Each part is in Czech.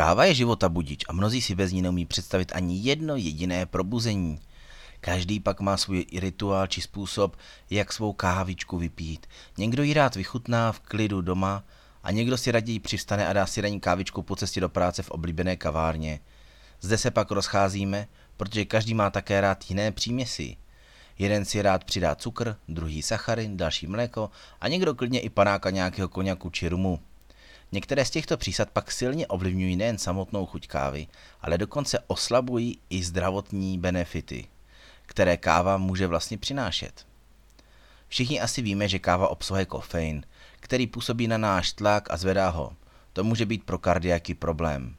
Káva je života budič a mnozí si bez ní neumí představit ani jedno jediné probuzení. Každý pak má svůj rituál či způsob, jak svou kávičku vypít. Někdo ji rád vychutná v klidu doma a někdo si raději přivstane a dá si ranní kávičku po cestě do práce v oblíbené kavárně. Zde se pak rozcházíme, protože každý má také rád jiné příměsi. Jeden si rád přidá cukr, druhý sacharin, další mléko a někdo klidně i panáka nějakého koněku či rumu. Některé z těchto přísad pak silně ovlivňují nejen samotnou chuť kávy, ale dokonce oslabují i zdravotní benefity, které káva může vlastně přinášet. Všichni asi víme, že káva obsahuje kofein, který působí na náš tlak a zvedá ho. To může být pro kardiaky problém.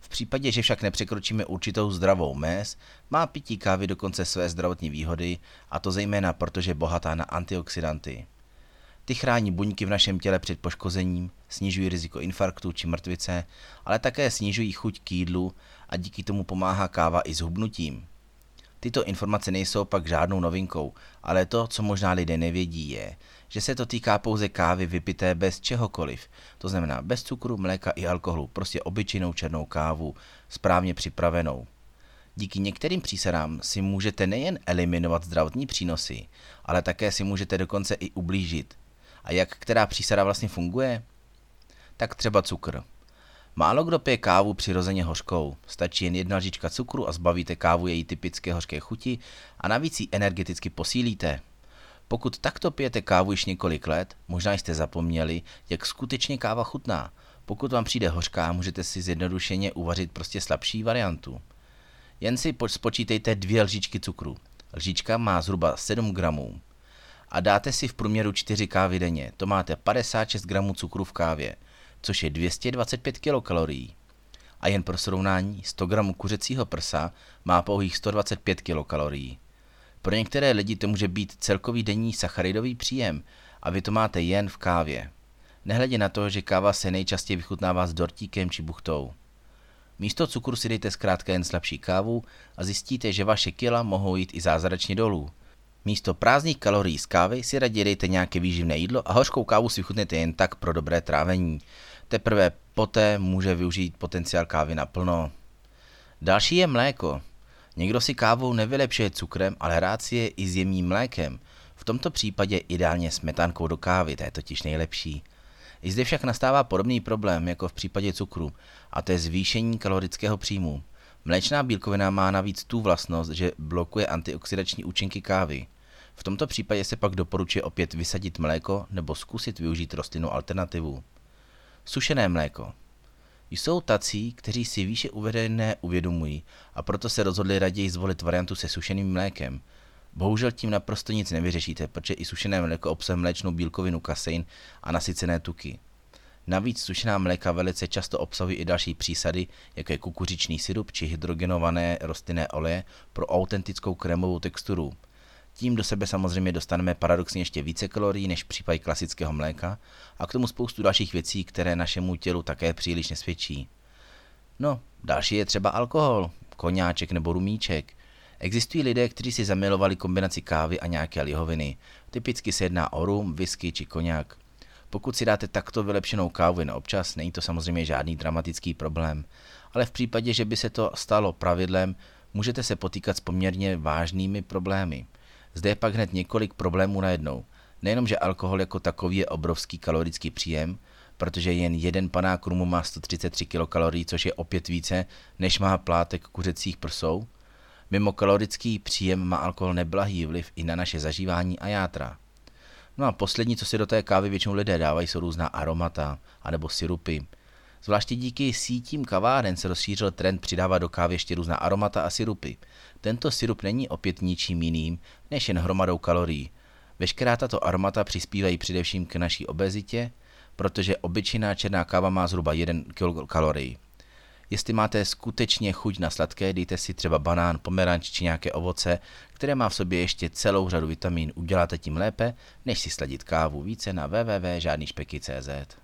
V případě, že však nepřekročíme určitou zdravou mez, má pití kávy dokonce své zdravotní výhody, a to zejména protože je bohatá na antioxidanty. Ty chrání buňky v našem těle před poškozením, snižují riziko infarktu či mrtvice, ale také snižují chuť k jídlu a díky tomu pomáhá káva i s hubnutím. Tyto informace nejsou pak žádnou novinkou, ale to, co možná lidé nevědí, je, že se to týká pouze kávy vypité bez čehokoliv. To znamená bez cukru, mléka i alkoholu, prostě obyčejnou černou kávu, správně připravenou. Díky některým přísadám si můžete nejen eliminovat zdravotní přínosy, ale také si můžete dokonce i ublížit. A jak která přísada vlastně funguje? Tak třeba cukr. Málo kdo pije kávu přirozeně hořkou. Stačí jen jedna lžička cukru a zbavíte kávu její typické hořké chuti a navíc ji energeticky posílíte. Pokud takto pijete kávu již několik let, možná jste zapomněli, jak skutečně káva chutná. Pokud vám přijde hořká, můžete si zjednodušeně uvařit prostě slabší variantu. Jen si spočítejte dvě lžičky cukru. Lžička má zhruba 7 gramů. A dáte si v průměru 4 kávy denně. To máte 56 gramů cukru v kávě což je 225 kilokalorií. A jen pro srovnání, 100 gramů kuřecího prsa má pouhých 125 kilokalorií. Pro některé lidi to může být celkový denní sacharidový příjem a vy to máte jen v kávě. Nehledě na to, že káva se nejčastěji vychutnává s dortíkem či buchtou. Místo cukru si dejte zkrátka jen slabší kávu a zjistíte, že vaše kila mohou jít i zázračně dolů. Místo prázdných kalorií z kávy si raději dejte nějaké výživné jídlo a hořkou kávu si chutnete jen tak pro dobré trávení. Teprve poté může využít potenciál kávy naplno. Další je mléko. Někdo si kávou nevylepšuje cukrem, ale rád si je i s jemným mlékem. V tomto případě ideálně smetánkou do kávy, to je totiž nejlepší. I zde však nastává podobný problém jako v případě cukru, a to je zvýšení kalorického příjmu. Mléčná bílkovina má navíc tu vlastnost, že blokuje antioxidační účinky kávy. V tomto případě se pak doporučuje opět vysadit mléko nebo zkusit využít rostlinnou alternativu. Sušené mléko. Jsou tací, kteří si výše uvedené uvědomují a proto se rozhodli raději zvolit variantu se sušeným mlékem. Bohužel tím naprosto nic nevyřešíte, protože i sušené mléko obsahuje mléčnou bílkovinu kasein a nasycené tuky. Navíc sušená mléka velice často obsahují i další přísady, jako je kukuřičný syrup či hydrogenované rostlinné oleje pro autentickou krémovou texturu. Tím do sebe samozřejmě dostaneme paradoxně ještě více kalorií než v případě klasického mléka a k tomu spoustu dalších věcí, které našemu tělu také příliš nesvědčí. No, další je třeba alkohol, koňáček nebo rumíček. Existují lidé, kteří si zamilovali kombinaci kávy a nějaké lihoviny. Typicky se jedná o rum, whisky či koňák. Pokud si dáte takto vylepšenou kávu jen občas, není to samozřejmě žádný dramatický problém. Ale v případě, že by se to stalo pravidlem, můžete se potýkat s poměrně vážnými problémy. Zde je pak hned několik problémů najednou. Nejenom, že alkohol jako takový je obrovský kalorický příjem, protože jen jeden panák rumu má 133 kilokalorií, což je opět více, než má plátek kuřecích prsou. Mimo kalorický příjem má alkohol neblahý vliv i na naše zažívání a játra. No a poslední, co si do té kávy většinou lidé dávají, jsou různá aromata anebo syrupy. Zvláště díky sítím kaváren se rozšířil trend přidávat do kávy ještě různá aromata a syrupy. Tento syrup není opět ničím jiným, než jen hromadou kalorií. Veškerá tato aromata přispívají především k naší obezitě, protože obyčejná černá káva má zhruba 1 kalorií. Jestli máte skutečně chuť na sladké, dejte si třeba banán, pomeranč či nějaké ovoce, které má v sobě ještě celou řadu vitamin. Uděláte tím lépe, než si sladit kávu více na www.žádnyšpeky.cz.